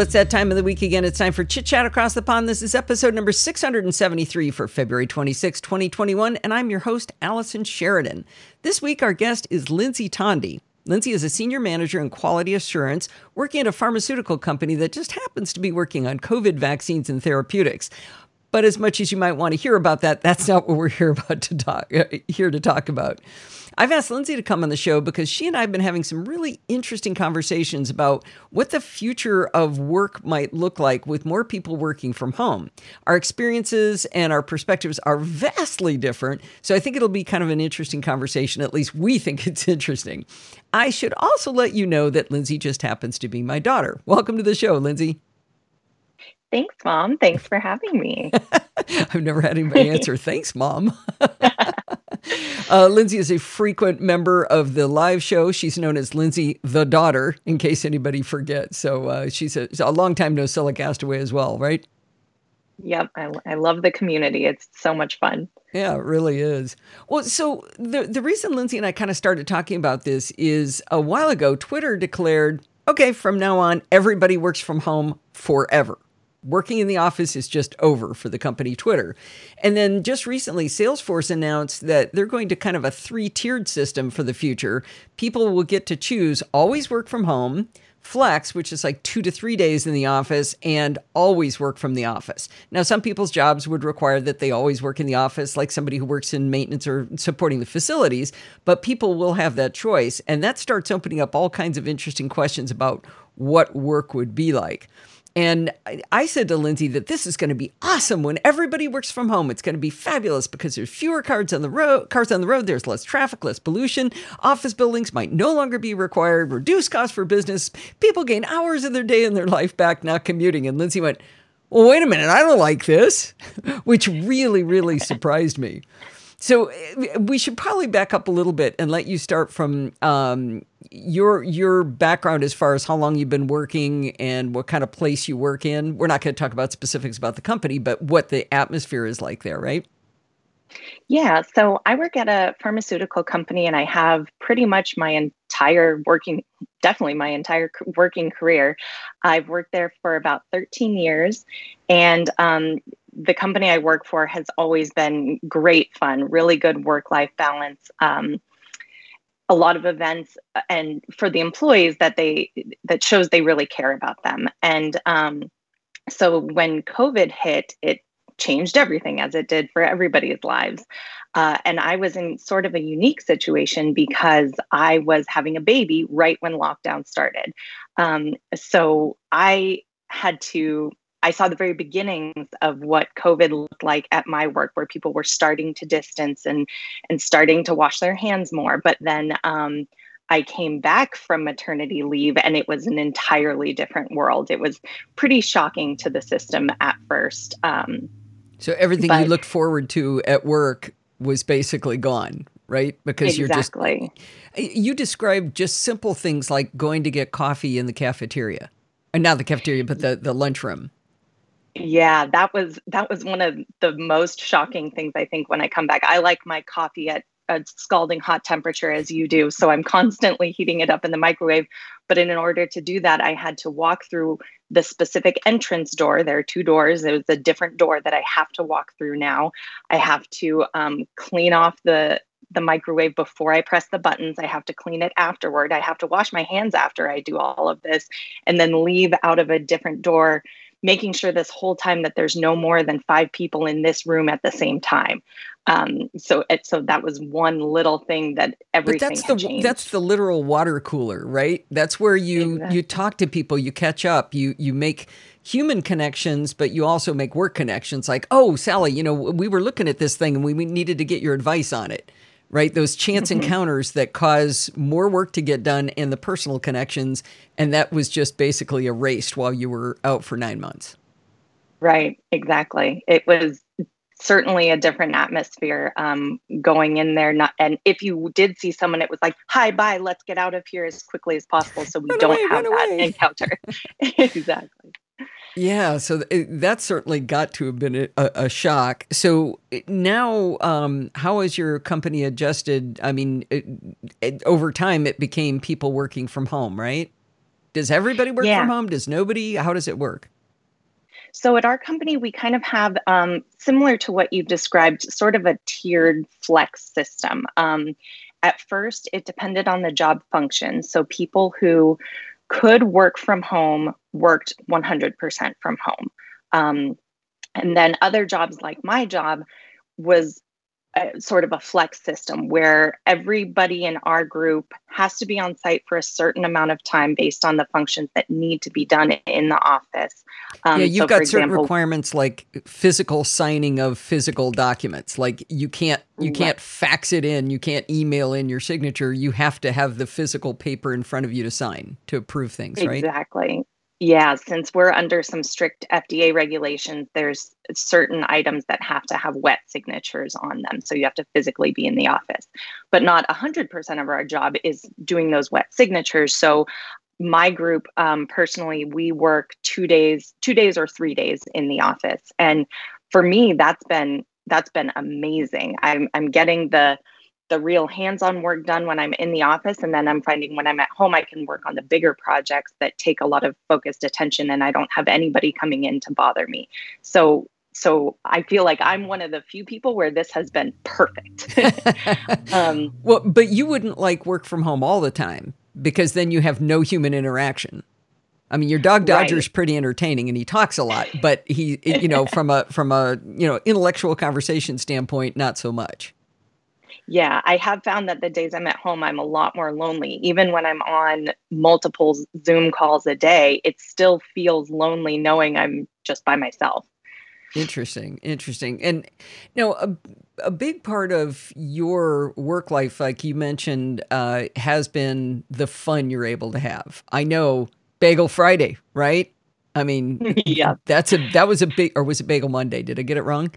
It's that time of the week again. It's time for Chit Chat Across the Pond. This is episode number 673 for February 26, 2021, and I'm your host, Allison Sheridan. This week, our guest is Lindsay Tondy. Lindsay is a senior manager in quality assurance working at a pharmaceutical company that just happens to be working on COVID vaccines and therapeutics. But as much as you might want to hear about that, that's not what we're here about to talk uh, here to talk about. I've asked Lindsay to come on the show because she and I have been having some really interesting conversations about what the future of work might look like with more people working from home. Our experiences and our perspectives are vastly different, so I think it'll be kind of an interesting conversation. At least we think it's interesting. I should also let you know that Lindsay just happens to be my daughter. Welcome to the show, Lindsay. Thanks, Mom. Thanks for having me. I've never had anybody answer, Thanks, Mom. uh, Lindsay is a frequent member of the live show. She's known as Lindsay the Daughter, in case anybody forgets. So uh, she's a, a long time NosillaCastaway as well, right? Yep, I, I love the community. It's so much fun. Yeah, it really is. Well, so the the reason Lindsay and I kind of started talking about this is a while ago, Twitter declared, okay, from now on, everybody works from home forever working in the office is just over for the company Twitter. And then just recently, Salesforce announced that they're going to kind of a three tiered system for the future. People will get to choose always work from home, flex, which is like two to three days in the office, and always work from the office. Now, some people's jobs would require that they always work in the office, like somebody who works in maintenance or supporting the facilities, but people will have that choice. And that starts opening up all kinds of interesting questions about what work would be like. And I said to Lindsay that this is going to be awesome when everybody works from home. It's going to be fabulous because there's fewer cars on the road. Cars on the road. There's less traffic, less pollution. Office buildings might no longer be required. Reduce costs for business. People gain hours of their day and their life back not commuting. And Lindsay went, "Well, wait a minute. I don't like this," which really, really surprised me. So eh, we should probably back up a little bit and let you start from um, your your background as far as how long you've been working and what kind of place you work in. We're not going to talk about specifics about the company, but what the atmosphere is like there, right? Yeah, so I work at a pharmaceutical company and I have pretty much my entire working, definitely my entire working career. I've worked there for about 13 years. And um, the company I work for has always been great fun, really good work life balance. Um, a lot of events uh, and for the employees that they that shows they really care about them. And um, so when covid hit it changed everything as it did for everybody's lives. Uh, and i was in sort of a unique situation because i was having a baby right when lockdown started. Um, so i had to I saw the very beginnings of what COVID looked like at my work, where people were starting to distance and and starting to wash their hands more. But then um, I came back from maternity leave, and it was an entirely different world. It was pretty shocking to the system at first. Um, so everything but, you looked forward to at work was basically gone, right? Because exactly. you're just you described just simple things like going to get coffee in the cafeteria, and not the cafeteria, but the the lunchroom yeah, that was that was one of the most shocking things I think when I come back. I like my coffee at a scalding hot temperature as you do, so I'm constantly heating it up in the microwave. But in order to do that, I had to walk through the specific entrance door. There are two doors. There was a different door that I have to walk through now. I have to um, clean off the the microwave before I press the buttons. I have to clean it afterward. I have to wash my hands after I do all of this, and then leave out of a different door making sure this whole time that there's no more than five people in this room at the same time. Um, so it, so that was one little thing that everything. But that's the changed. that's the literal water cooler, right? That's where you exactly. you talk to people, you catch up, you you make human connections, but you also make work connections. Like, oh, Sally, you know, we were looking at this thing and we needed to get your advice on it right? Those chance mm-hmm. encounters that cause more work to get done and the personal connections. And that was just basically erased while you were out for nine months. Right, exactly. It was certainly a different atmosphere um, going in there. Not, and if you did see someone, it was like, "Hi, bye, let's get out of here as quickly as possible," so we don't away, have that away. encounter. exactly. Yeah, so it, that certainly got to have been a, a shock. So now, um, how has your company adjusted? I mean, it, it, over time, it became people working from home, right? Does everybody work yeah. from home? Does nobody? How does it work? So at our company, we kind of have um, similar to what you've described, sort of a tiered flex system. Um, at first, it depended on the job function. So people who could work from home worked 100% from home. Um, and then other jobs like my job was a, sort of a flex system where everybody in our group has to be on site for a certain amount of time based on the functions that need to be done in the office. Um, yeah, you've so got certain example, requirements like physical signing of physical documents. Like you can't you can't right. fax it in, you can't email in your signature. You have to have the physical paper in front of you to sign to approve things, right? Exactly. Yeah, since we're under some strict FDA regulations, there's certain items that have to have wet signatures on them. So you have to physically be in the office. But not 100% of our job is doing those wet signatures. So my group um, personally, we work two days, two days or three days in the office. And for me, that's been that's been amazing. I'm I'm getting the the real hands-on work done when I'm in the office and then I'm finding when I'm at home I can work on the bigger projects that take a lot of focused attention and I don't have anybody coming in to bother me. So so I feel like I'm one of the few people where this has been perfect. um, well, but you wouldn't like work from home all the time because then you have no human interaction. I mean, your dog Dodger's right. pretty entertaining and he talks a lot, but he, you know, from a from a you know intellectual conversation standpoint, not so much. Yeah, I have found that the days I'm at home, I'm a lot more lonely. Even when I'm on multiple Zoom calls a day, it still feels lonely knowing I'm just by myself. Interesting, interesting. And know, a, a big part of your work life, like you mentioned, uh, has been the fun you're able to have. I know Bagel Friday, right? I mean, yeah, that's a that was a big, or was it Bagel Monday? Did I get it wrong?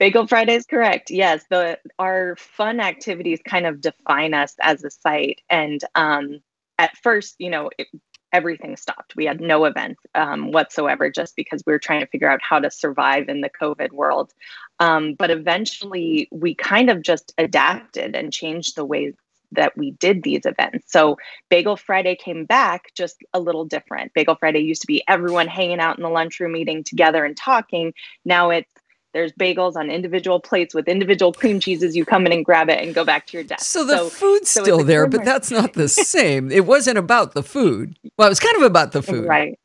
Bagel Friday is correct. Yes, the our fun activities kind of define us as a site. And um, at first, you know, it, everything stopped. We had no events um, whatsoever, just because we were trying to figure out how to survive in the COVID world. Um, but eventually, we kind of just adapted and changed the ways that we did these events. So Bagel Friday came back just a little different. Bagel Friday used to be everyone hanging out in the lunchroom eating together and talking. Now it's there's bagels on individual plates with individual cream cheeses. You come in and grab it and go back to your desk. So the so, food's so still there, but that's not the same. it wasn't about the food. Well, it was kind of about the food. Right.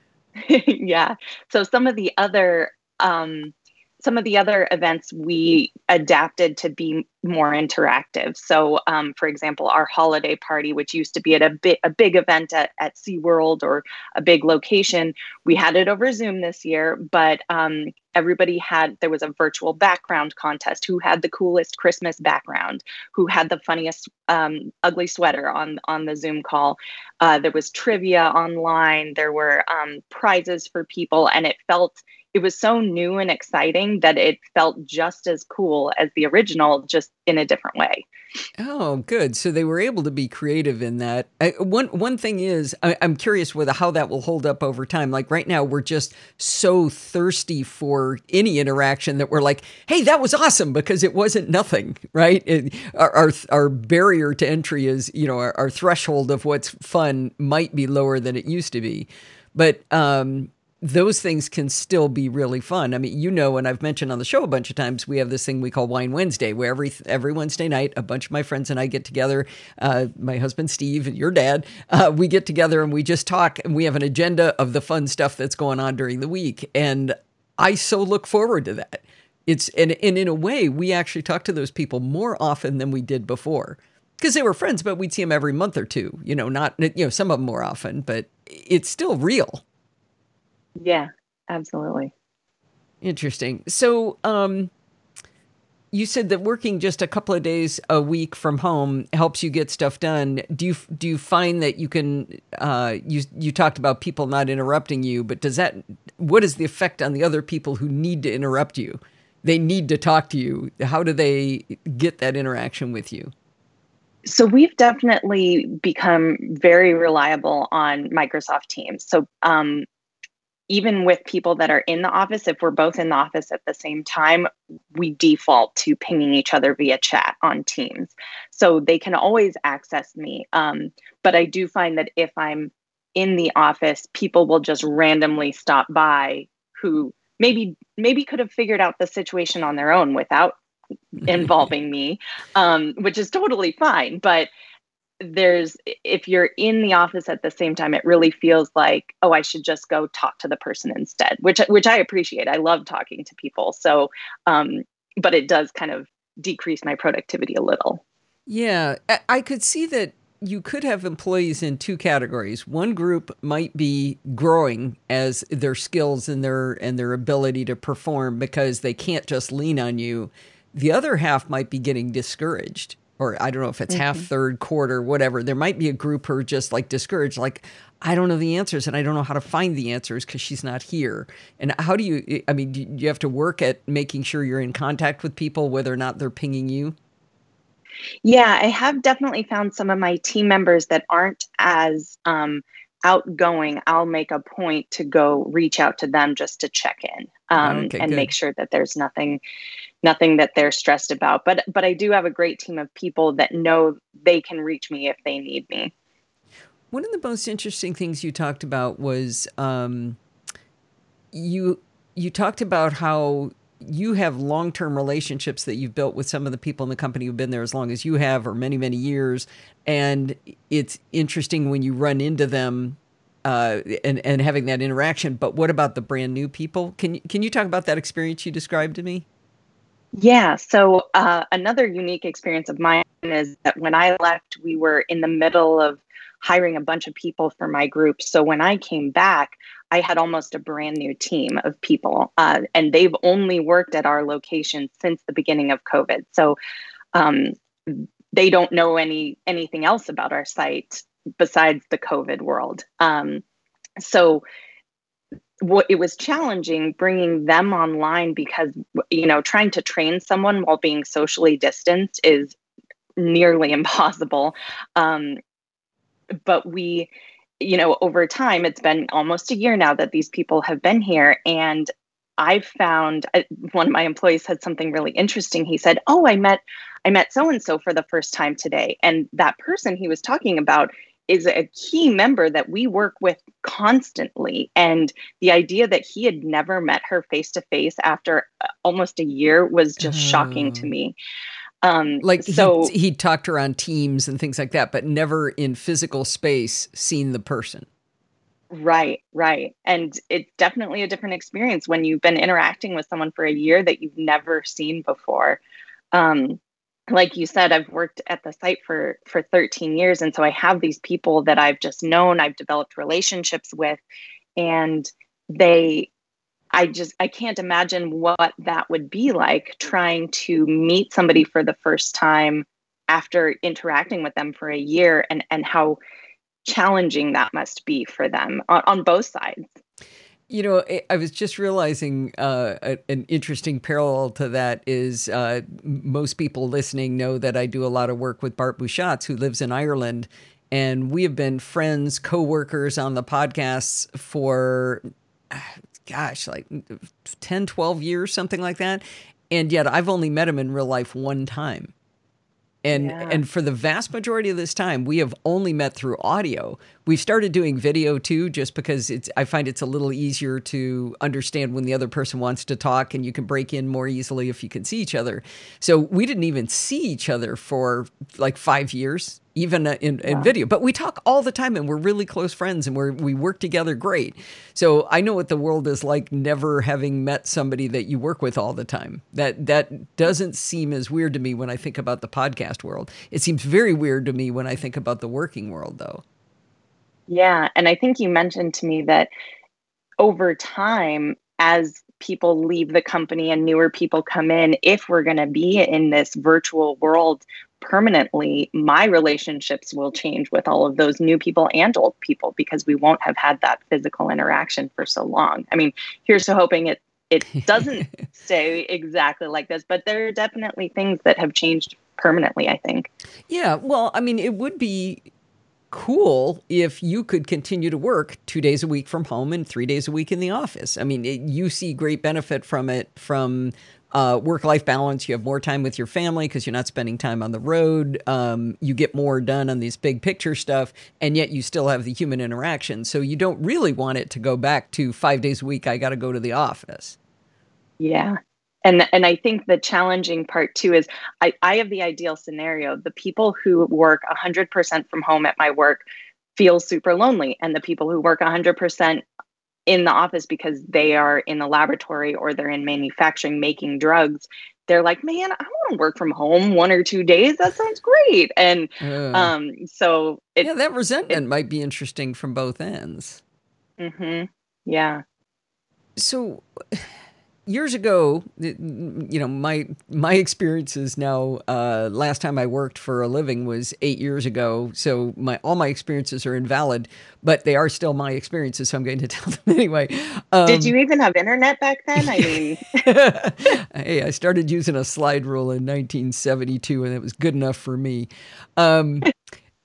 yeah. So some of the other um, some of the other events we adapted to be more interactive. So, um, for example, our holiday party, which used to be at a, bi- a big event at, at SeaWorld or a big location, we had it over Zoom this year, but um, everybody had, there was a virtual background contest who had the coolest Christmas background, who had the funniest um, ugly sweater on, on the Zoom call. Uh, there was trivia online, there were um, prizes for people, and it felt it was so new and exciting that it felt just as cool as the original, just in a different way. Oh, good. So they were able to be creative in that. I, one one thing is, I, am curious whether how that will hold up over time. Like right now, we're just so thirsty for any interaction that we're like, "Hey, that was awesome!" Because it wasn't nothing, right? It, our, our, our barrier to entry is, you know, our, our threshold of what's fun might be lower than it used to be. But um, those things can still be really fun. I mean, you know, and I've mentioned on the show a bunch of times, we have this thing we call Wine Wednesday, where every every Wednesday night, a bunch of my friends and I get together. Uh, my husband Steve and your dad, uh, we get together and we just talk, and we have an agenda of the fun stuff that's going on during the week, and I so look forward to that. It's and, and in a way, we actually talk to those people more often than we did before because they were friends, but we'd see them every month or two. You know, not you know some of them more often, but it's still real. Yeah, absolutely. Interesting. So, um, you said that working just a couple of days a week from home helps you get stuff done. Do you do you find that you can? Uh, you you talked about people not interrupting you, but does that? What is the effect on the other people who need to interrupt you? They need to talk to you. How do they get that interaction with you? So we've definitely become very reliable on Microsoft Teams. So um, even with people that are in the office, if we're both in the office at the same time, we default to pinging each other via chat on Teams. So they can always access me. Um, but I do find that if I'm in the office, people will just randomly stop by who maybe maybe could have figured out the situation on their own without involving me, um, which is totally fine. But there's if you're in the office at the same time, it really feels like oh, I should just go talk to the person instead, which which I appreciate. I love talking to people. So, um, but it does kind of decrease my productivity a little. Yeah, I could see that you could have employees in two categories. One group might be growing as their skills and their and their ability to perform because they can't just lean on you. The other half might be getting discouraged. Or I don't know if it's mm-hmm. half, third, quarter, whatever. There might be a group who are just like discouraged, like, I don't know the answers and I don't know how to find the answers because she's not here. And how do you, I mean, do you have to work at making sure you're in contact with people, whether or not they're pinging you? Yeah, I have definitely found some of my team members that aren't as um, outgoing. I'll make a point to go reach out to them just to check in um, okay, and good. make sure that there's nothing nothing that they're stressed about. But but I do have a great team of people that know they can reach me if they need me. One of the most interesting things you talked about was um, you you talked about how you have long term relationships that you've built with some of the people in the company who've been there as long as you have, or many, many years. And it's interesting when you run into them uh, and, and having that interaction. But what about the brand new people? Can can you talk about that experience you described to me? Yeah. So, uh, another unique experience of mine is that when I left, we were in the middle of hiring a bunch of people for my group. So, when I came back, I had almost a brand new team of people, uh, and they've only worked at our location since the beginning of COVID. So um, they don't know any anything else about our site besides the COVID world. Um, so what it was challenging bringing them online because you know trying to train someone while being socially distanced is nearly impossible. Um, but we you know, over time, it's been almost a year now that these people have been here. And I've found one of my employees said something really interesting. He said, Oh, I met, I met so and so for the first time today. And that person he was talking about is a key member that we work with constantly. And the idea that he had never met her face to face after uh, almost a year was just oh. shocking to oh. me. Um, like so, he, he talked her on Teams and things like that, but never in physical space seen the person. Right, right. And it's definitely a different experience when you've been interacting with someone for a year that you've never seen before. Um, like you said, I've worked at the site for for 13 years, and so I have these people that I've just known, I've developed relationships with, and they I just I can't imagine what that would be like trying to meet somebody for the first time after interacting with them for a year and and how challenging that must be for them on, on both sides. You know, I was just realizing uh, an interesting parallel to that is uh, most people listening know that I do a lot of work with Bart Busschots, who lives in Ireland. And we have been friends, co workers on the podcasts for gosh, like 10, 12 years, something like that. And yet I've only met him in real life one time. And yeah. and for the vast majority of this time, we have only met through audio. We've started doing video too, just because it's I find it's a little easier to understand when the other person wants to talk, and you can break in more easily if you can see each other. So we didn't even see each other for like five years, even uh, in, in video. But we talk all the time and we're really close friends and we we work together great. So I know what the world is like never having met somebody that you work with all the time. That that doesn't seem as weird to me when I think about the podcast world. It seems very weird to me when I think about the working world though. Yeah, and I think you mentioned to me that over time as people leave the company and newer people come in, if we're going to be in this virtual world permanently, my relationships will change with all of those new people and old people because we won't have had that physical interaction for so long. I mean, here's to hoping it it doesn't stay exactly like this, but there are definitely things that have changed permanently, I think. Yeah, well, I mean, it would be cool if you could continue to work two days a week from home and three days a week in the office. I mean, it, you see great benefit from it from uh, work life balance. You have more time with your family because you're not spending time on the road. Um, you get more done on these big picture stuff, and yet you still have the human interaction. So you don't really want it to go back to five days a week. I got to go to the office. Yeah. And, and I think the challenging part too is I, I have the ideal scenario. The people who work 100% from home at my work feel super lonely. And the people who work 100% in the office because they are in the laboratory or they're in manufacturing making drugs they're like man i want to work from home one or two days. That sounds great. And uh, um so it, yeah that resentment it, might be interesting from both ends. Mm-hmm. Yeah. So years ago, you know, my my experiences now. Uh, last time I worked for a living was eight years ago, so my all my experiences are invalid, but they are still my experiences. So I'm going to tell them anyway. Um, Did you even have internet back then? I mean, hey, I started using a slide rule in 1972, and it was good enough for me. Um,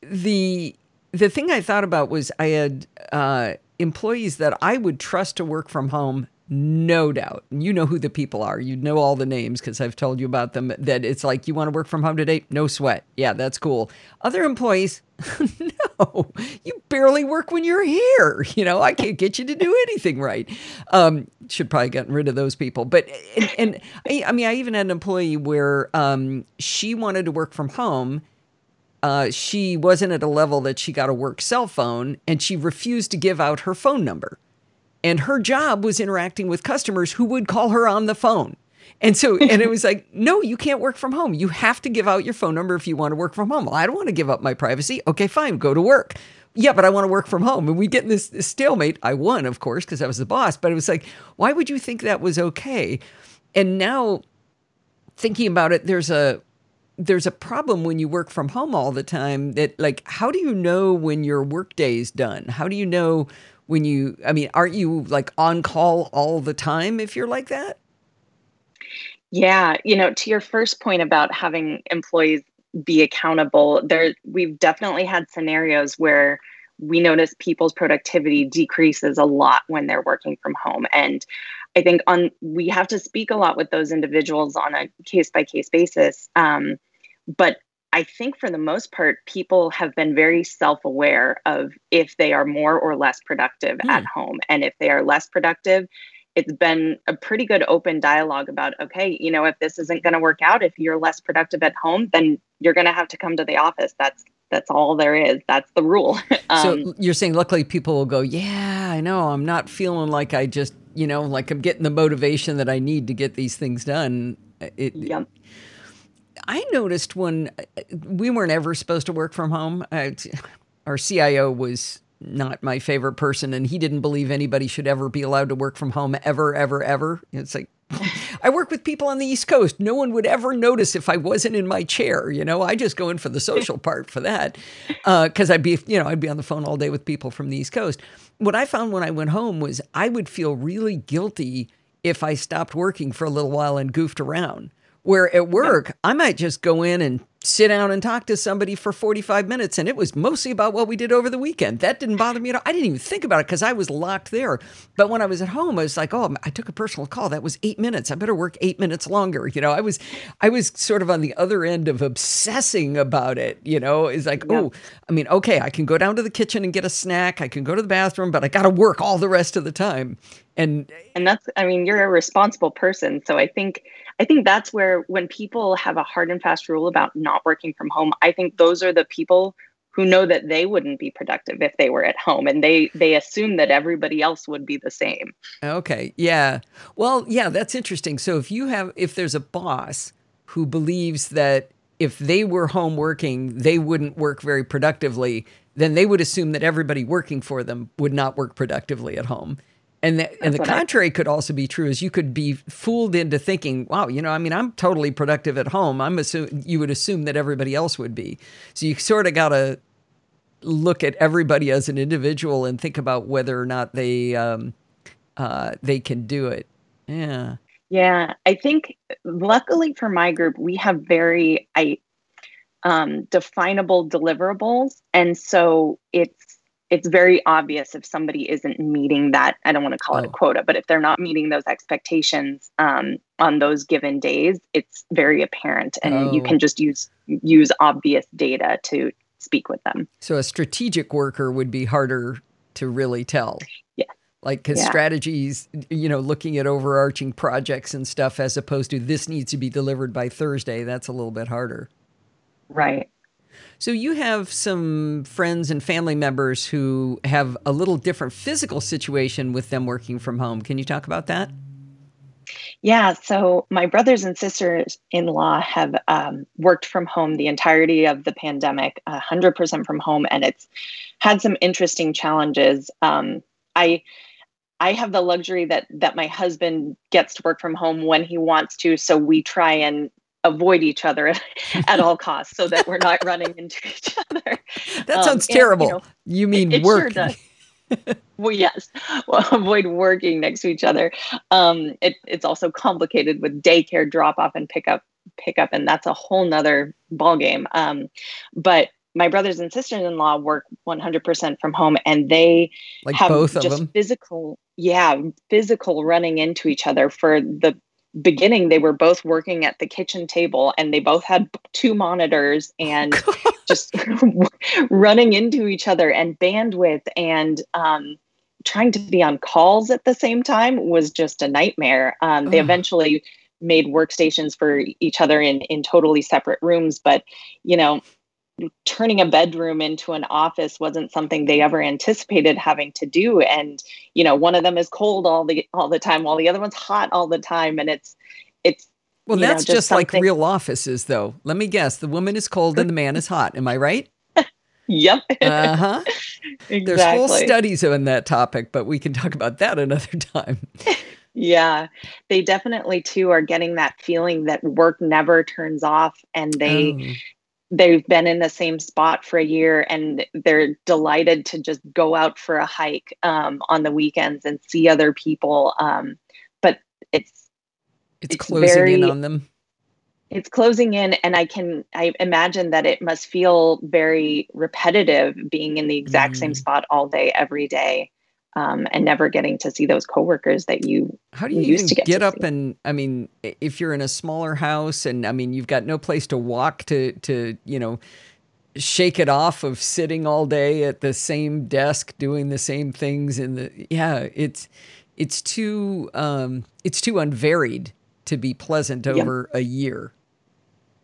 the the thing I thought about was I had uh, employees that I would trust to work from home no doubt. You know who the people are. You know all the names because I've told you about them. That it's like, you want to work from home today? No sweat. Yeah, that's cool. Other employees, no, you barely work when you're here. You know, I can't get you to do anything right. Um, should probably gotten rid of those people. But, and, and I, I, mean, I even had an employee where um, she wanted to work from home. Uh, she wasn't at a level that she got a work cell phone and she refused to give out her phone number. And her job was interacting with customers who would call her on the phone. And so, and it was like, no, you can't work from home. You have to give out your phone number if you want to work from home. Well, I don't want to give up my privacy. Okay, fine, go to work. Yeah, but I want to work from home. And we get in this, this stalemate. I won, of course, because I was the boss. But it was like, why would you think that was okay? And now, thinking about it, there's a there's a problem when you work from home all the time. That like, how do you know when your workday is done? How do you know when you i mean aren't you like on call all the time if you're like that? Yeah you know to your first point about having employees be accountable there we've definitely had scenarios where we notice people's productivity decreases a lot when they're working from home. And i think on we have to speak a lot with those individuals on a case by case basis um, but I think for the most part, people have been very self aware of if they are more or less productive mm. at home. And if they are less productive, it's been a pretty good open dialogue about okay, you know, if this isn't going to work out, if you're less productive at home, then you're going to have to come to the office. That's that's all there is. That's the rule. um, so you're saying, luckily, people will go, yeah, I know. I'm not feeling like I just, you know, like I'm getting the motivation that I need to get these things done. It, yep. I noticed when uh, we weren't ever supposed to work from home. our CIO was not my favorite person, and he didn't believe anybody should ever be allowed to work from home ever, ever, ever. It's like I work with people on the East Coast. No one would ever notice if I wasn't in my chair. You know, I just go in for the social part for that because uh, I'd be, you know, I'd be on the phone all day with people from the East Coast. What I found when I went home was I would feel really guilty if I stopped working for a little while and goofed around. Where at work, I might just go in and sit down and talk to somebody for 45 minutes. And it was mostly about what we did over the weekend. That didn't bother me at all. I didn't even think about it because I was locked there. But when I was at home, I was like, oh, I took a personal call. That was eight minutes. I better work eight minutes longer. You know, I was, I was sort of on the other end of obsessing about it. You know, it's like, yeah. oh, I mean, okay, I can go down to the kitchen and get a snack. I can go to the bathroom, but I got to work all the rest of the time. And, and that's, I mean, you're a responsible person. So I think, I think that's where when people have a hard and fast rule about not working from home, I think those are the people who know that they wouldn't be productive if they were at home and they they assume that everybody else would be the same. Okay. Yeah. Well, yeah, that's interesting. So if you have if there's a boss who believes that if they were home working, they wouldn't work very productively, then they would assume that everybody working for them would not work productively at home. And the, and the contrary I, could also be true is you could be fooled into thinking, wow, you know, I mean, I'm totally productive at home. I'm assume you would assume that everybody else would be. So you sort of got to look at everybody as an individual and think about whether or not they um, uh, they can do it. Yeah. Yeah, I think luckily for my group, we have very I um, definable deliverables, and so it's it's very obvious if somebody isn't meeting that. I don't want to call oh. it a oh. quota, but if they're not meeting those expectations um, on those given days, it's very apparent, and oh. you can just use use obvious data to speak with them. So a strategic worker would be harder to really tell. Yeah. Like, because yeah. strategies, you know, looking at overarching projects and stuff, as opposed to this needs to be delivered by Thursday, that's a little bit harder. Right. So you have some friends and family members who have a little different physical situation with them working from home. Can you talk about that? Yeah, so my brothers and sisters in law have um, worked from home the entirety of the pandemic, 100% from home, and it's had some interesting challenges. Um, I I have the luxury that that my husband gets to work from home when he wants to, so we try and avoid each other at all costs so that we're not running into each other. That sounds um, terrible. And, you, know, you, mean it, it work? Sure well, yes. Well, avoid working next to each other. Um, it, it's also complicated with daycare drop off and pick up, pick up, and that's a whole nother ballgame. Um, but my brothers and sisters in law work 100% from home, and they like have both just them? physical, yeah, physical running into each other for the beginning they were both working at the kitchen table and they both had two monitors and oh, just running into each other and bandwidth and um, trying to be on calls at the same time was just a nightmare. Um, they eventually made workstations for each other in in totally separate rooms but you know turning a bedroom into an office wasn't something they ever anticipated having to do. And you know one of them is cold all the all the time while the other one's hot all the time. And it's it's well that's know, just, just like real offices though. Let me guess. The woman is cold and the man is hot. Am i right? Yep. Uh-huh. Exactly. there's whole studies on that topic but we can talk about that another time. Yeah. They definitely too are getting that feeling that work never turns off and they oh they've been in the same spot for a year and they're delighted to just go out for a hike um, on the weekends and see other people um, but it's it's, it's closing very, in on them it's closing in and i can i imagine that it must feel very repetitive being in the exact mm. same spot all day every day um, and never getting to see those coworkers that you how do you used to get, get to up see. and I mean if you're in a smaller house and I mean you've got no place to walk to to you know shake it off of sitting all day at the same desk doing the same things in the yeah it's it's too um it's too unvaried to be pleasant over a year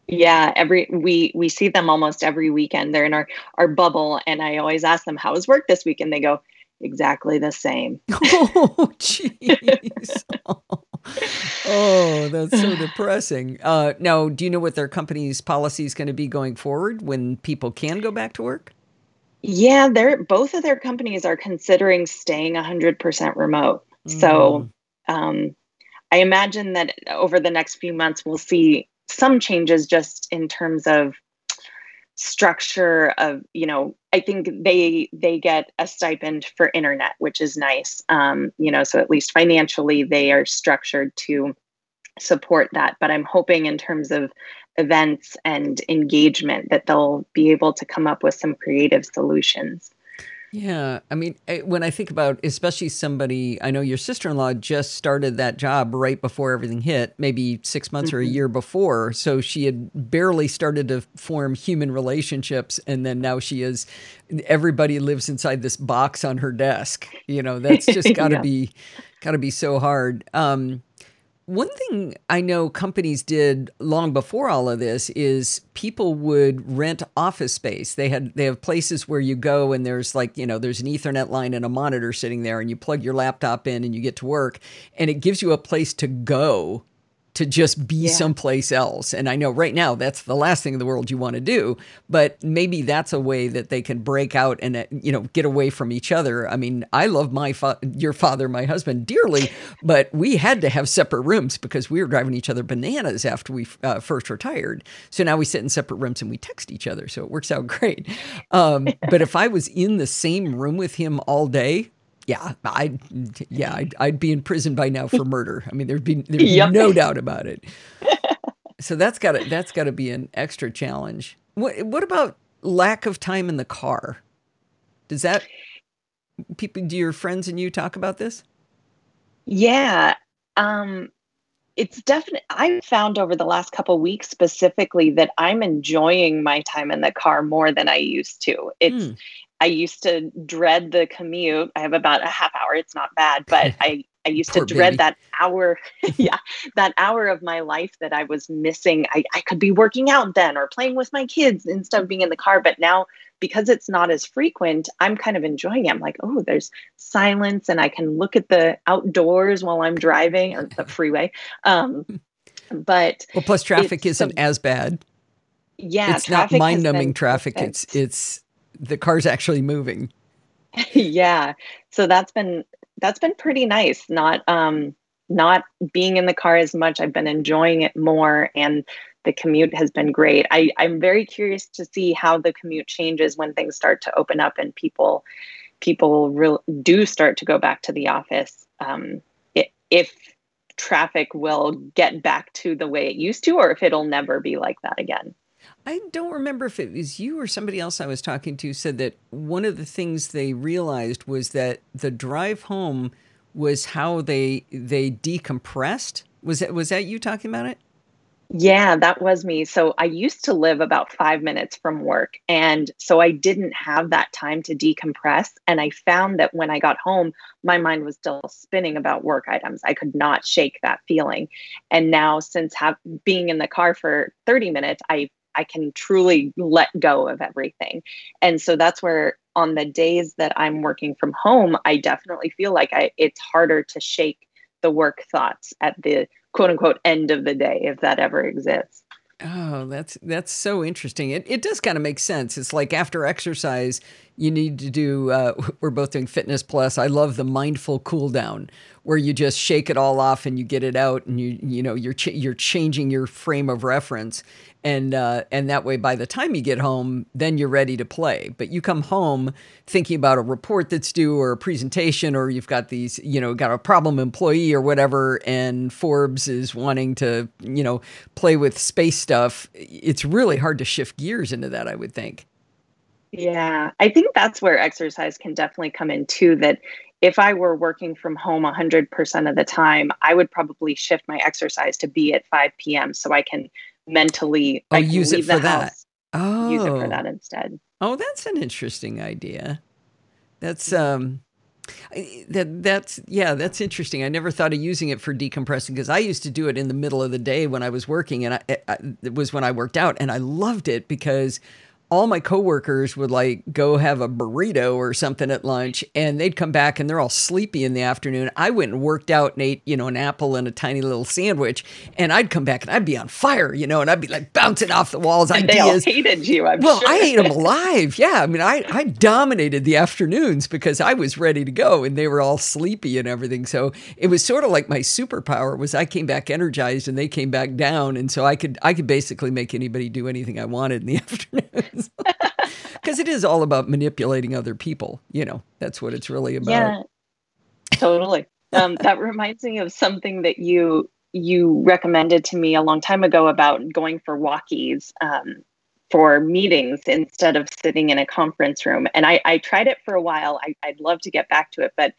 yeah, every we we see them almost every weekend. They're in our our bubble, and I always ask them, "How was work this week?" And they go, exactly the same. oh, jeez. oh, that's so depressing. Uh, now, do you know what their company's policy is going to be going forward when people can go back to work? Yeah, they're both of their companies are considering staying 100% remote. Mm. So, um, I imagine that over the next few months, we'll see some changes just in terms of structure of you know i think they they get a stipend for internet which is nice. Um, you know so at least financially they are structured to support that. But i'm hoping in terms of events and engagement that they'll be able to come up with some creative solutions yeah. I mean, eh, when I think about especially somebody, I know your sister in law just started that job right before everything hit, maybe six months mm-hmm. or a mm-hmm. year before. So she had barely started to form human relationships. And then now she is, everybody lives inside this box on her desk. You know, that's just got to yeah. be, got to be so hard. Um, one thing I know companies did long before all of this is people would rent office space. They had they have places where you go and there's like, you know, there's an ethernet line and a monitor sitting there and you plug your laptop in and you get to work and it gives you a place to go to just be yeah. someplace else. And I know right now that's the last thing in the world you want to do, but maybe that's a way that they can break out and uh, you know get away from each other. I mean, I love my fa- your father, my husband dearly, but we had to have separate rooms because we were driving each other bananas after we uh, first retired. So now we sit in separate rooms and we text each other, so it works out great. Um, but if I was in the same room with him all day, yeah, I yeah, I'd, I'd, be in prison by now for murder. I mean, there'd be there'd be yep. no doubt about it. so that's got to that's got to be an extra challenge. What What about lack of time in the car? Does that people? Do your friends and you talk about this? Yeah. Um, it's definitely i've found over the last couple weeks specifically that i'm enjoying my time in the car more than i used to it's mm. I used to dread the commute i have about a half hour it's not bad but i i used to dread baby. that hour yeah that hour of my life that i was missing I, I could be working out then or playing with my kids instead of being in the car but now because it's not as frequent, I'm kind of enjoying it. I'm like, oh, there's silence and I can look at the outdoors while I'm driving or the freeway. Um, but well, plus traffic isn't as bad. Yeah, it's not mind numbing traffic. It's it's the car's actually moving. yeah, so that's been that's been pretty nice. Not um not being in the car as much. I've been enjoying it more and the commute has been great. I, I'm very curious to see how the commute changes when things start to open up and people people do start to go back to the office. Um, it, if traffic will get back to the way it used to, or if it'll never be like that again. I don't remember if it was you or somebody else I was talking to said that one of the things they realized was that the drive home was how they they decompressed. Was that was that you talking about it? Yeah, that was me. So I used to live about five minutes from work. And so I didn't have that time to decompress. And I found that when I got home, my mind was still spinning about work items. I could not shake that feeling. And now, since have, being in the car for 30 minutes, I I can truly let go of everything. And so that's where on the days that I'm working from home, I definitely feel like I, it's harder to shake the work thoughts at the quote unquote end of the day if that ever exists. Oh, that's that's so interesting. It it does kind of make sense. It's like after exercise, you need to do. Uh, we're both doing fitness plus. I love the mindful cool down where you just shake it all off and you get it out, and you you know you're ch- you're changing your frame of reference, and uh, and that way by the time you get home then you're ready to play but you come home thinking about a report that's due or a presentation or you've got these you know got a problem employee or whatever and forbes is wanting to you know play with space stuff it's really hard to shift gears into that i would think yeah i think that's where exercise can definitely come in too that if I were working from home 100% of the time, I would probably shift my exercise to be at 5 p.m. so I can mentally oh, use it for that. Oh, use it for that instead. Oh, that's an interesting idea. That's um that that's yeah that's interesting i never thought of using it for decompressing because i used to do it in the middle of the day when i was working and I, I, it was when i worked out and i loved it because all my coworkers would like go have a burrito or something at lunch and they'd come back and they're all sleepy in the afternoon. I went and worked out and ate, you know, an apple and a tiny little sandwich and I'd come back and I'd be on fire, you know, and I'd be like bouncing off the walls. And ideas. they all hated you, I'm well, sure. I ate them alive. Yeah. I mean, I, I dominated the afternoons because I was ready to go and they were all sleepy and everything. So it was sort of like my superpower was I came back energized and they came back down. And so I could, I could basically make anybody do anything I wanted in the afternoon because it is all about manipulating other people. You know, that's what it's really about. Yeah, totally. Um, that reminds me of something that you you recommended to me a long time ago about going for walkies um, for meetings instead of sitting in a conference room. And I, I tried it for a while. I, I'd love to get back to it, but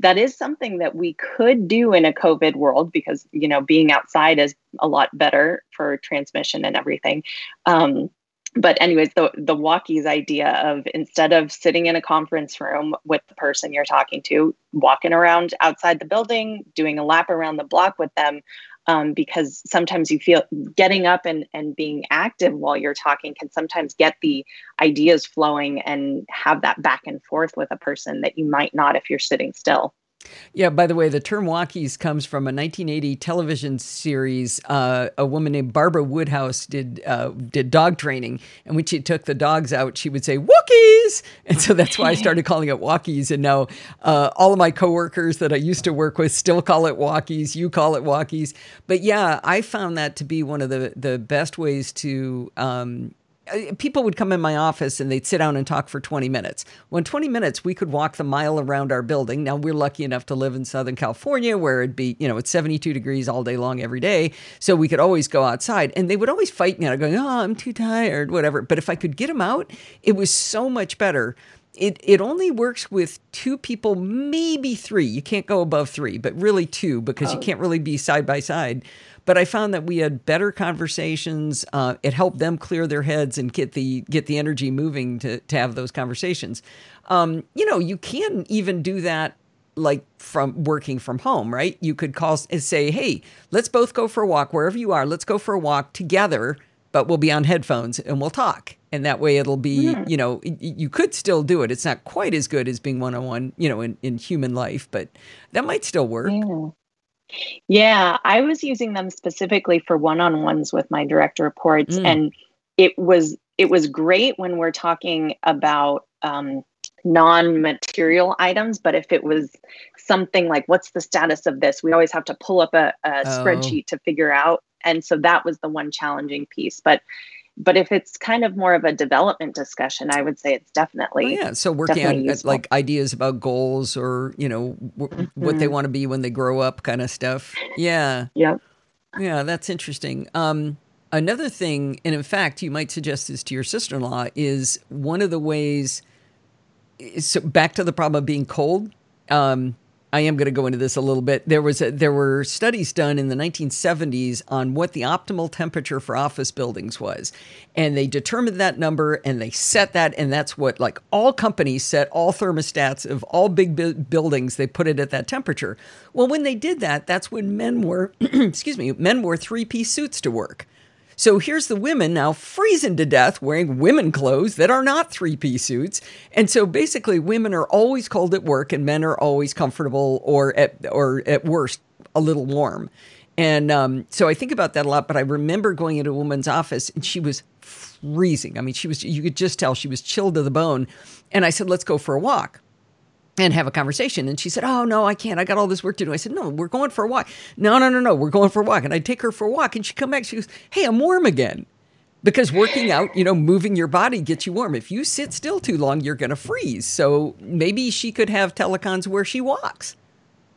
that is something that we could do in a COVID world because you know being outside is a lot better for transmission and everything. Um, but anyways the the walkies idea of instead of sitting in a conference room with the person you're talking to walking around outside the building doing a lap around the block with them um, because sometimes you feel getting up and, and being active while you're talking can sometimes get the ideas flowing and have that back and forth with a person that you might not if you're sitting still yeah, by the way, the term walkies comes from a 1980 television series. Uh, a woman named Barbara Woodhouse did uh, did dog training, and when she took the dogs out, she would say "walkies," and so that's why I started calling it walkies. And now uh, all of my coworkers that I used to work with still call it walkies. You call it walkies, but yeah, I found that to be one of the the best ways to um, Uh, people would come in my office and they'd sit down and talk for 20 minutes. Well, in 20 minutes, we could walk the mile around our building. Now, we're lucky enough to live in Southern California where it'd be, you know, it's 72 degrees all day long every day. So we could always go outside. And they would always fight me out, going, oh, I'm too tired, whatever. But if I could get them out, it was so much better. It, it only works with two people, maybe three. You can't go above three, but really two because oh. you can't really be side by side. But I found that we had better conversations. Uh, it helped them clear their heads and get the get the energy moving to to have those conversations. Um, you know, you can even do that like from working from home, right? You could call and say, "Hey, let's both go for a walk wherever you are. Let's go for a walk together." But we'll be on headphones and we'll talk. And that way it'll be, mm. you know, you could still do it. It's not quite as good as being one on one, you know, in, in human life, but that might still work. Yeah. Yeah, I was using them specifically for one-on-ones with my direct reports, mm. and it was it was great when we're talking about um, non-material items. But if it was something like, "What's the status of this?" We always have to pull up a, a oh. spreadsheet to figure out, and so that was the one challenging piece. But but if it's kind of more of a development discussion i would say it's definitely oh, yeah so working on uh, useful. like ideas about goals or you know w- mm-hmm. what they mm-hmm. want to be when they grow up kind of stuff yeah yep yeah that's interesting um another thing and in fact you might suggest this to your sister-in-law is one of the ways so back to the problem of being cold um I am going to go into this a little bit. There was a, there were studies done in the 1970s on what the optimal temperature for office buildings was, and they determined that number and they set that, and that's what like all companies set all thermostats of all big bu- buildings. They put it at that temperature. Well, when they did that, that's when men were excuse me men wore three piece suits to work. So here's the women now freezing to death wearing women clothes that are not three piece suits. And so basically, women are always cold at work and men are always comfortable or at, or at worst, a little warm. And um, so I think about that a lot. But I remember going into a woman's office and she was freezing. I mean, she was, you could just tell she was chilled to the bone. And I said, let's go for a walk and have a conversation. And she said, Oh, no, I can't. I got all this work to do. I said, No, we're going for a walk. No, no, no, no, we're going for a walk. And I'd take her for a walk. And she'd come back. She goes, Hey, I'm warm again. Because working out, you know, moving your body gets you warm. If you sit still too long, you're going to freeze. So maybe she could have telecons where she walks.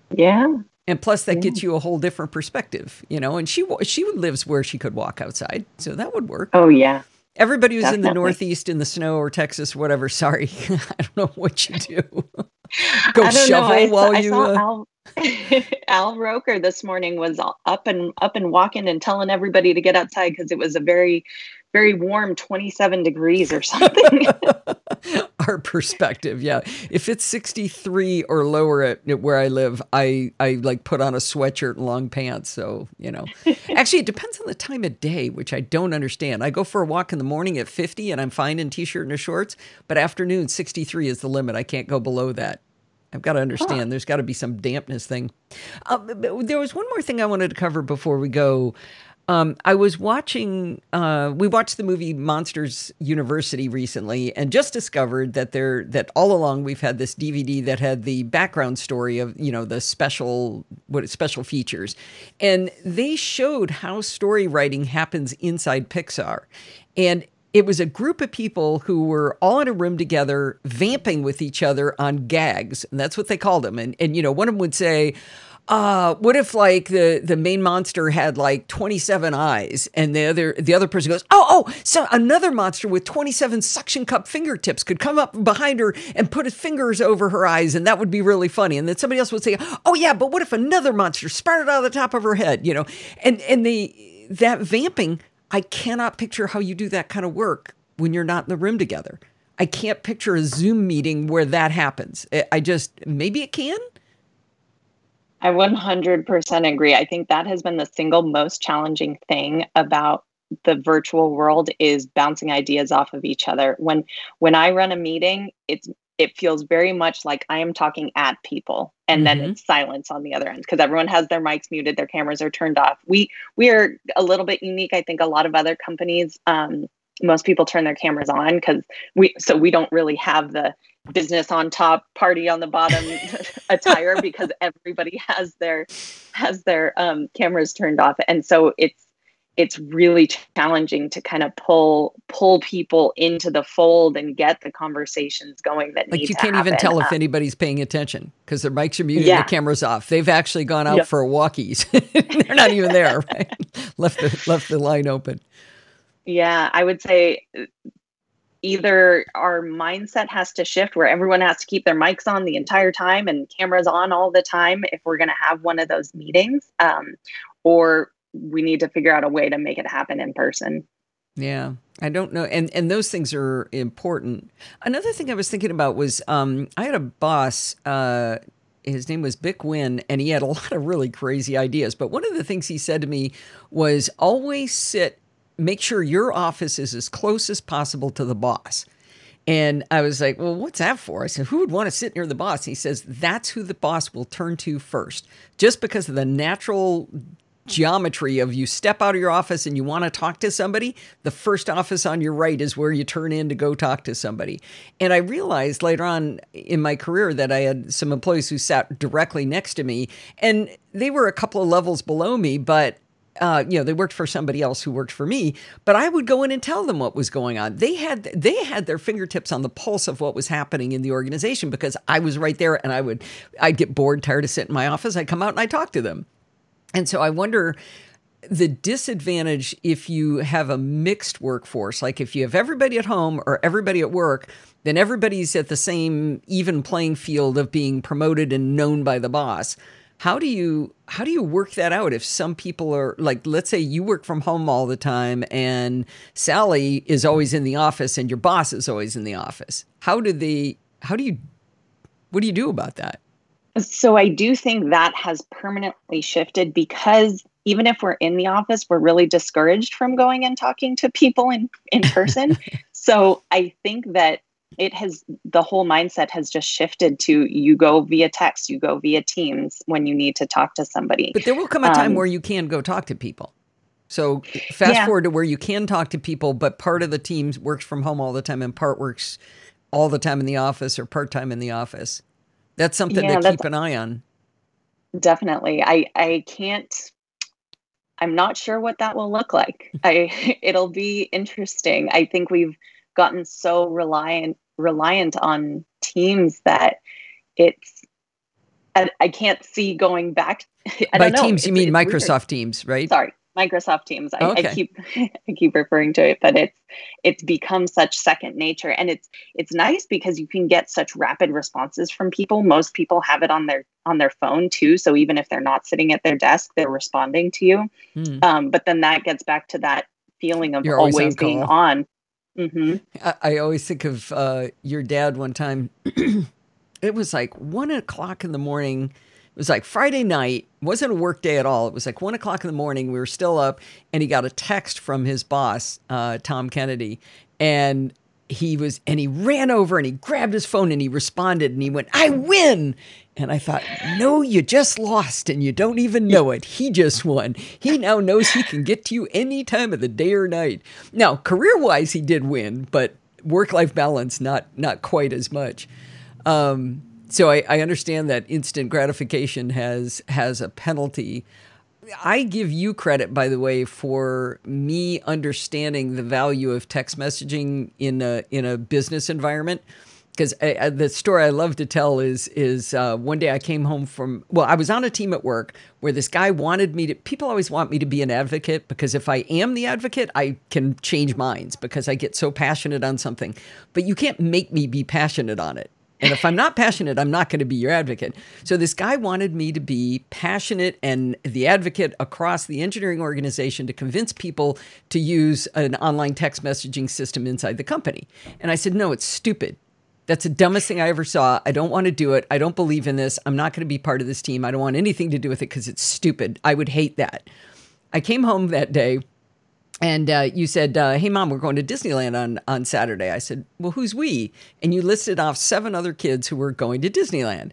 Yeah. And plus, that yeah. gets you a whole different perspective, you know. And she she lives where she could walk outside, so that would work. Oh yeah, Everybody who's Definitely. in the Northeast in the snow or Texas, or whatever. Sorry, I don't know what you do. Go shovel I while saw, you. Uh... Al, Al Roker this morning was up and up and walking and telling everybody to get outside because it was a very very warm 27 degrees or something. Our perspective, yeah. If it's 63 or lower at, where I live, I I like put on a sweatshirt and long pants. So, you know. Actually, it depends on the time of day, which I don't understand. I go for a walk in the morning at 50 and I'm fine in t-shirt and shorts, but afternoon 63 is the limit. I can't go below that. I've got to understand. Huh. There's got to be some dampness thing. Uh, there was one more thing I wanted to cover before we go. Um, I was watching. Uh, we watched the movie Monsters University recently, and just discovered that there that all along we've had this DVD that had the background story of you know the special what special features, and they showed how story writing happens inside Pixar, and it was a group of people who were all in a room together, vamping with each other on gags, and that's what they called them. And and you know one of them would say uh, what if like the the main monster had like 27 eyes and the other the other person goes oh oh so another monster with 27 suction cup fingertips could come up behind her and put his fingers over her eyes and that would be really funny. And then somebody else would say oh yeah but what if another monster sprouted out of the top of her head? You know? And and the that vamping i cannot picture how you do that kind of work when you're not in the room together. I can't picture a zoom meeting where that happens. I just maybe it can I 100% agree. I think that has been the single most challenging thing about the virtual world is bouncing ideas off of each other. When when I run a meeting, it's it feels very much like I am talking at people and mm-hmm. then it's silence on the other end because everyone has their mics muted, their cameras are turned off. We we are a little bit unique. I think a lot of other companies um, most people turn their cameras on because we so we don't really have the business on top party on the bottom attire because everybody has their has their um, cameras turned off. And so it's it's really challenging to kind of pull pull people into the fold and get the conversations going that like you can't even tell if Um, anybody's paying attention because their mics are muted Yeah. the camera's off. They've actually gone out Yep. for walkies. They're not even there right? Left the left the line open Yeah, I would say uh, either our mindset has to shift where everyone has to keep their mics on the entire time and cameras on all the time if we're going to have one of those meetings, um, or we need to figure out a way to make it happen in person. Yeah, I don't know, and and those things are important. Another thing I was thinking about was um, I had a boss. Uh, his name was Bick Wynn, and he had a lot of really crazy ideas. But one of the things he said to me was always sit, make sure your office is as close as possible to the boss. And I was like, well, what's that for? I said, who would want to sit near the boss? He says, that's who the boss will turn to first, just because of the natural geometry of you step out of your office and you want to talk to somebody, the first office on your right is where you turn in to go talk to somebody. And I realized later on in my career that I had some employees who sat directly next to me and they were a couple of levels below me, but uh, you know, they worked for somebody else who worked for me, but I would go in and tell them what was going on. They had they had their fingertips on the pulse of what was happening in the organization because I was right there, and I would I'd get bored, tired of sitting in my office. I'd come out and I would talk to them. And so I wonder the disadvantage if you have a mixed workforce, like if you have everybody at home or everybody at work, then everybody's at the same even playing field of being promoted and known by the boss. How do you how do you work that out if some people are like let's say you work from home all the time and Sally is always in the office and your boss is always in the office. How do they how do you what do you do about that? So I do think that has permanently shifted because even if we're in the office, we're really discouraged from going and talking to people in, in person. so I think that it has the whole mindset has just shifted to you go via text, you go via Teams when you need to talk to somebody. But there will come a time Um, where you can go talk to people. So fast Yeah. forward to where you can talk to people, but part of the team works from home all the time and part works all the time in the office or part time in the office. That's something Yeah, to keep an eye on. Definitely. I I can't I'm not sure what that will look like. I it'll be interesting. I think we've gotten so reliant reliant on teams that it's I, I can't see going back. I By don't know. teams, you mean it's weird. Microsoft Teams, right? Sorry, Microsoft Teams. I, Okay. I keep I keep referring to it, but it's it's become such second nature, and it's it's nice because you can get such rapid responses from people. Most people have it on their on their phone too, so even if they're not sitting at their desk, they're responding to you. Hmm. Um, but then that gets back to that feeling of You're always always, on being on. Hmm I, I always think of uh, your dad one time. it was like one o'clock in the morning. It was like Friday night. Wasn't a work day at all. It was like one o'clock in the morning. We were still up, and he got a text from his boss, uh, Tom Kennedy, and he was and he ran over and he grabbed his phone and he responded and he went, "I win." And I thought, no, you just lost and you don't even know it. He just won. He now knows he can get to you any time of the day or night. Now, career wise, he did win, but work life balance, not not quite as much. Um, so I, I understand that instant gratification has has a penalty. I give you credit, by the way, for me understanding the value of text messaging in a in a business environment. Because the story I love to tell is is uh, one day I came home from well I was on a team at work where this guy wanted me to people always want me to be an advocate because if I am the advocate I can change minds because I get so passionate on something but you can't make me be passionate on it and if I'm not passionate, I'm not going to be your advocate. So this guy wanted me to be passionate and the advocate across the engineering organization to convince people to use an online text messaging system inside the company. And I said, no, it's stupid. That's the dumbest thing I ever saw. I don't want to do it. I don't believe in this. I'm not going to be part of this team. I don't want anything to do with it because it's stupid. I would hate that. I came home that day and uh, you said, uh, "Hey, mom, we're going to Disneyland on on Saturday." I said, "Well, who's we?" And you listed off seven other kids who were going to Disneyland.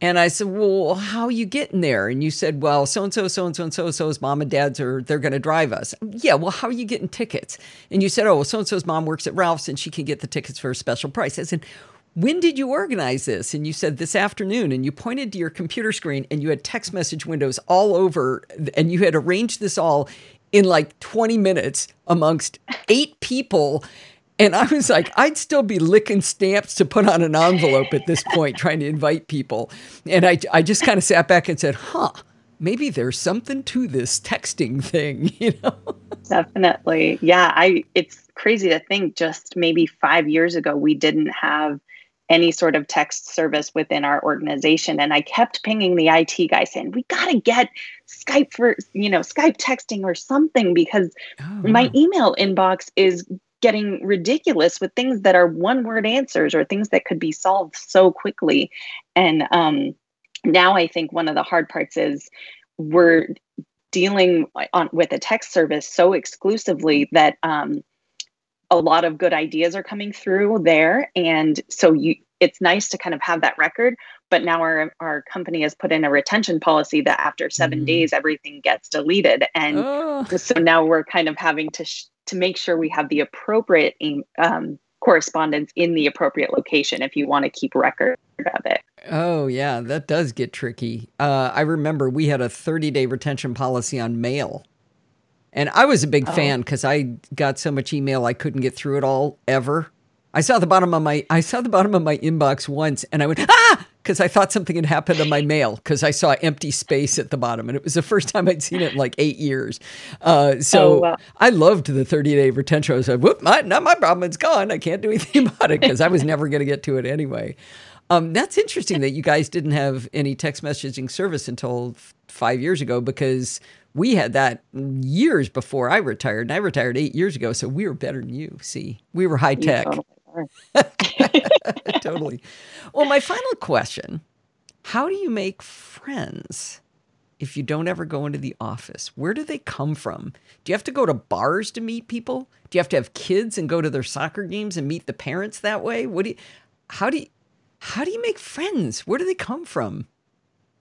And I said, "Well, how are you getting there?" And you said, "Well, so and so, so and so, and so and so's mom and dad's are they're going to drive us." Yeah. Well, how are you getting tickets? And you said, "Oh, well, so and so's mom works at Ralph's and she can get the tickets for a special price." I said. When did you organize this? And you said this afternoon, and you pointed to your computer screen and you had text message windows all over, and you had arranged this all in like 20 minutes amongst eight people. And I was like, I'd still be licking stamps to put on an envelope at this point, trying to invite people. And I, I just kind of sat back and said, huh, maybe there's something to this texting thing, you know? Definitely. Yeah. I, it's crazy to think just maybe five years ago, we didn't have any sort of text service within our organization. And I kept pinging the IT guy saying, we got to get Skype for, you know, Skype texting or something because oh, my email inbox is getting ridiculous with things that are one word answers or things that could be solved so quickly. And um, now I think one of the hard parts is we're dealing on with a text service so exclusively that um, a lot of good ideas are coming through there and so you it's nice to kind of have that record but now our our company has put in a retention policy that after 7 mm. days everything gets deleted and oh. so now we're kind of having to sh- to make sure we have the appropriate um, correspondence in the appropriate location if you want to keep record of it oh yeah that does get tricky uh, i remember we had a 30 day retention policy on mail and I was a big oh. fan because I got so much email I couldn't get through it all ever. I saw the bottom of my I saw the bottom of my inbox once and I went ah because I thought something had happened to my mail because I saw empty space at the bottom and it was the first time I'd seen it in like eight years. Uh, so oh, wow. I loved the 30 day retention. I was like, whoop, my, not my problem. It's gone. I can't do anything about it because I was never going to get to it anyway. Um, that's interesting that you guys didn't have any text messaging service until five years ago because we had that years before I retired. And I retired eight years ago, so we were better than you. See, we were high tech. totally. Well, my final question How do you make friends if you don't ever go into the office? Where do they come from? Do you have to go to bars to meet people? Do you have to have kids and go to their soccer games and meet the parents that way? What do you, how do you, how do you make friends? Where do they come from?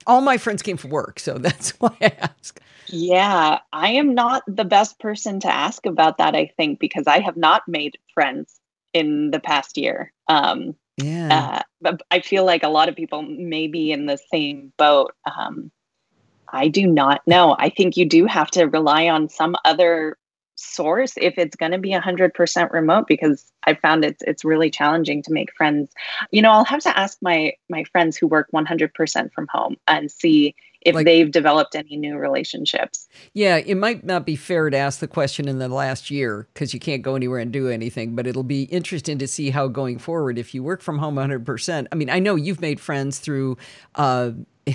All my friends came from work, so that's why I ask. Yeah, I am not the best person to ask about that, I think, because I have not made friends in the past year. Um, yeah. Uh, but I feel like a lot of people may be in the same boat. Um, I do not know. I think you do have to rely on some other source if it's going to be 100% remote because i found it's it's really challenging to make friends you know i'll have to ask my my friends who work 100% from home and see if like, they've developed any new relationships yeah it might not be fair to ask the question in the last year because you can't go anywhere and do anything but it'll be interesting to see how going forward if you work from home 100% i mean i know you've made friends through uh,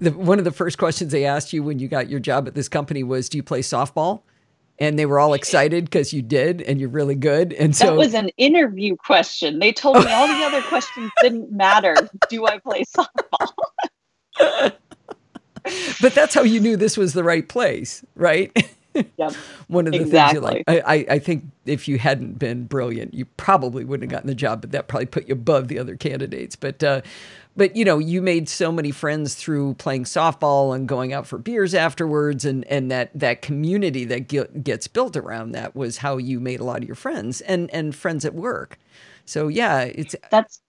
the, one of the first questions they asked you when you got your job at this company was do you play softball and they were all excited because you did and you're really good. And so that was an interview question. They told me all the other questions didn't matter. Do I play softball? but that's how you knew this was the right place, right? Yep. One of the exactly. things you like. I, I think if you hadn't been brilliant, you probably wouldn't have gotten the job, but that probably put you above the other candidates. But uh, but you know you made so many friends through playing softball and going out for beers afterwards and and that that community that get, gets built around that was how you made a lot of your friends and and friends at work so yeah it's that's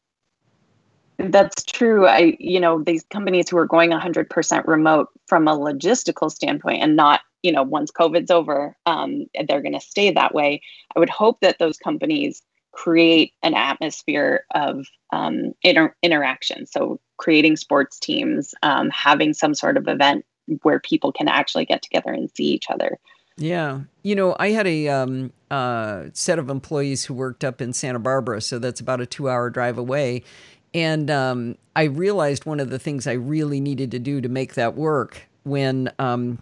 that's true i you know these companies who are going 100% remote from a logistical standpoint and not you know once covid's over um, they're going to stay that way i would hope that those companies create an atmosphere of um, inter- interaction. So, creating sports teams, um, having some sort of event where people can actually get together and see each other. Yeah. You know, I had a um, uh, set of employees who worked up in Santa Barbara, so that's about a two hour drive away. And um, I realized one of the things I really needed to do to make that work when um,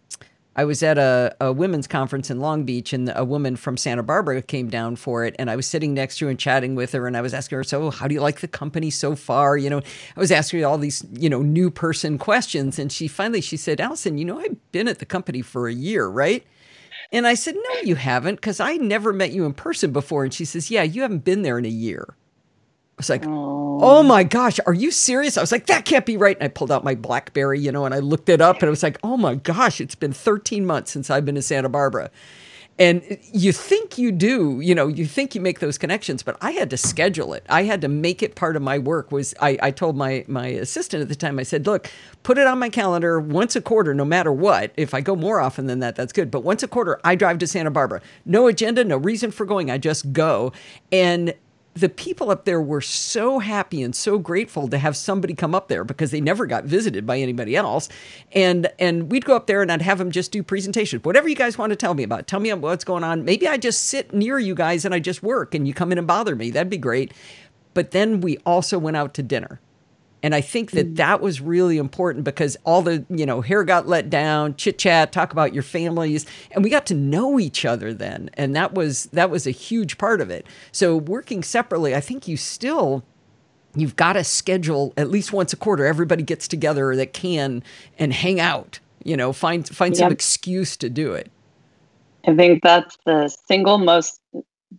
I was at a, a women's conference in Long Beach, and a woman from Santa Barbara came down for it. And I was sitting next to her and chatting with her, and I was asking her, "So, how do you like the company so far?" You know, I was asking her all these, you know, new person questions, and she finally she said, "Allison, you know, I've been at the company for a year, right?" And I said, "No, you haven't, because I never met you in person before." And she says, "Yeah, you haven't been there in a year." Was like, oh. oh. my gosh, are you serious? I was like, that can't be right. And I pulled out my Blackberry, you know, and I looked it up and I was like, oh my gosh, it's been 13 months since I've been to Santa Barbara. And you think you do, you know, you think you make those connections, but I had to schedule it. I had to make it part of my work. Was I, I told my my assistant at the time, I said, look, put it on my calendar once a quarter, no matter what. If I go more often than that, that's good. But once a quarter, I drive to Santa Barbara. No agenda, no reason for going. I just go. And the people up there were so happy and so grateful to have somebody come up there because they never got visited by anybody else. And and we'd go up there and I'd have them just do presentations whatever you guys want to tell me about tell me what's going on. Maybe I just sit near you guys and I just work and you come in and bother me. That'd be great. But then we also went out to dinner and I think that mm. that was really important because all the, you know, hair got let down, chit chat, talk about your families, and we got to know each other then. And that was that was a huge part of it. So working separately, I think you still you've got to schedule at least once a quarter everybody gets together that can and hang out, you know, find find yep. some excuse to do it. I think that's the single most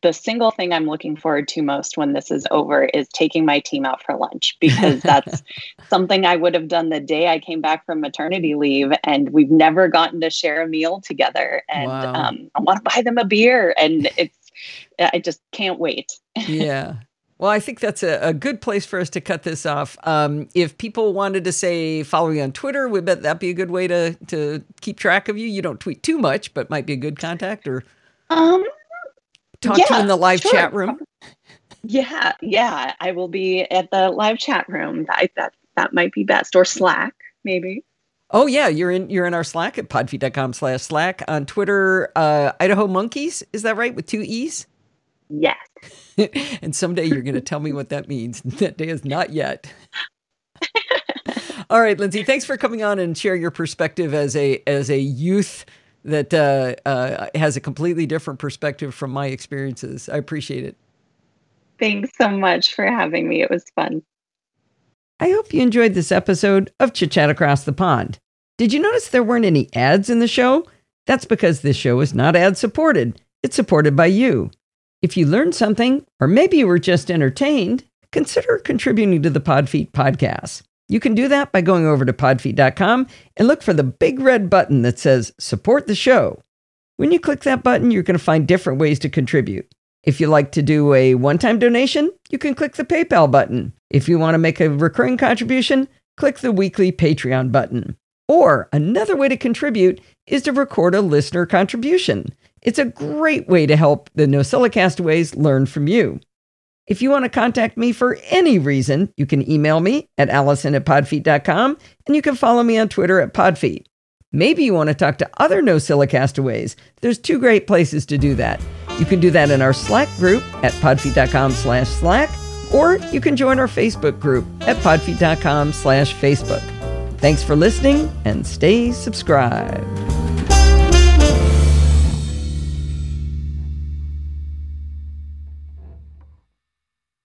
the single thing I'm looking forward to most when this is over is taking my team out for lunch because that's something I would have done the day I came back from maternity leave, and we've never gotten to share a meal together. And wow. um, I want to buy them a beer, and it's I just can't wait. yeah. Well, I think that's a, a, good place for us to cut this off. Um, if people wanted to say follow you on Twitter, would bet that'd be a good way to to keep track of you. You don't tweet too much, but might be a good contact. Or um, talk yeah, to you in the live sure. chat room? Yeah, yeah. I will be at the live chat room. I, that that might be best. Or Slack, maybe. Oh yeah, you're in you're in our Slack at podfeet.com slash Slack. On Twitter, uh, Idaho Monkeys, is that right? With two E's? Yes. and someday you're gonna tell me what that means. that day is not yet. All right, Lindsay, thanks for coming on and sharing your perspective as a as a youth that uh, uh, has a completely different perspective from my experiences. I appreciate it. Thanks so much for having me. It was fun. I hope you enjoyed this episode of Chit Chat Across the Pond. Did you notice there weren't any ads in the show? That's because this show is not ad supported, it's supported by you. If you learned something, or maybe you were just entertained, consider contributing to the Podfeet podcast. You can do that by going over to podfeet.com and look for the big red button that says support the show. When you click that button, you're going to find different ways to contribute. If you like to do a one time donation, you can click the PayPal button. If you want to make a recurring contribution, click the weekly Patreon button. Or another way to contribute is to record a listener contribution. It's a great way to help the NosillaCastaways learn from you. If you want to contact me for any reason, you can email me at allison at podfeet.com and you can follow me on Twitter at podfeet. Maybe you want to talk to other NosillaCastaways. castaways. There's two great places to do that. You can do that in our Slack group at podfeet.com slash Slack, or you can join our Facebook group at podfeet.com slash Facebook. Thanks for listening and stay subscribed.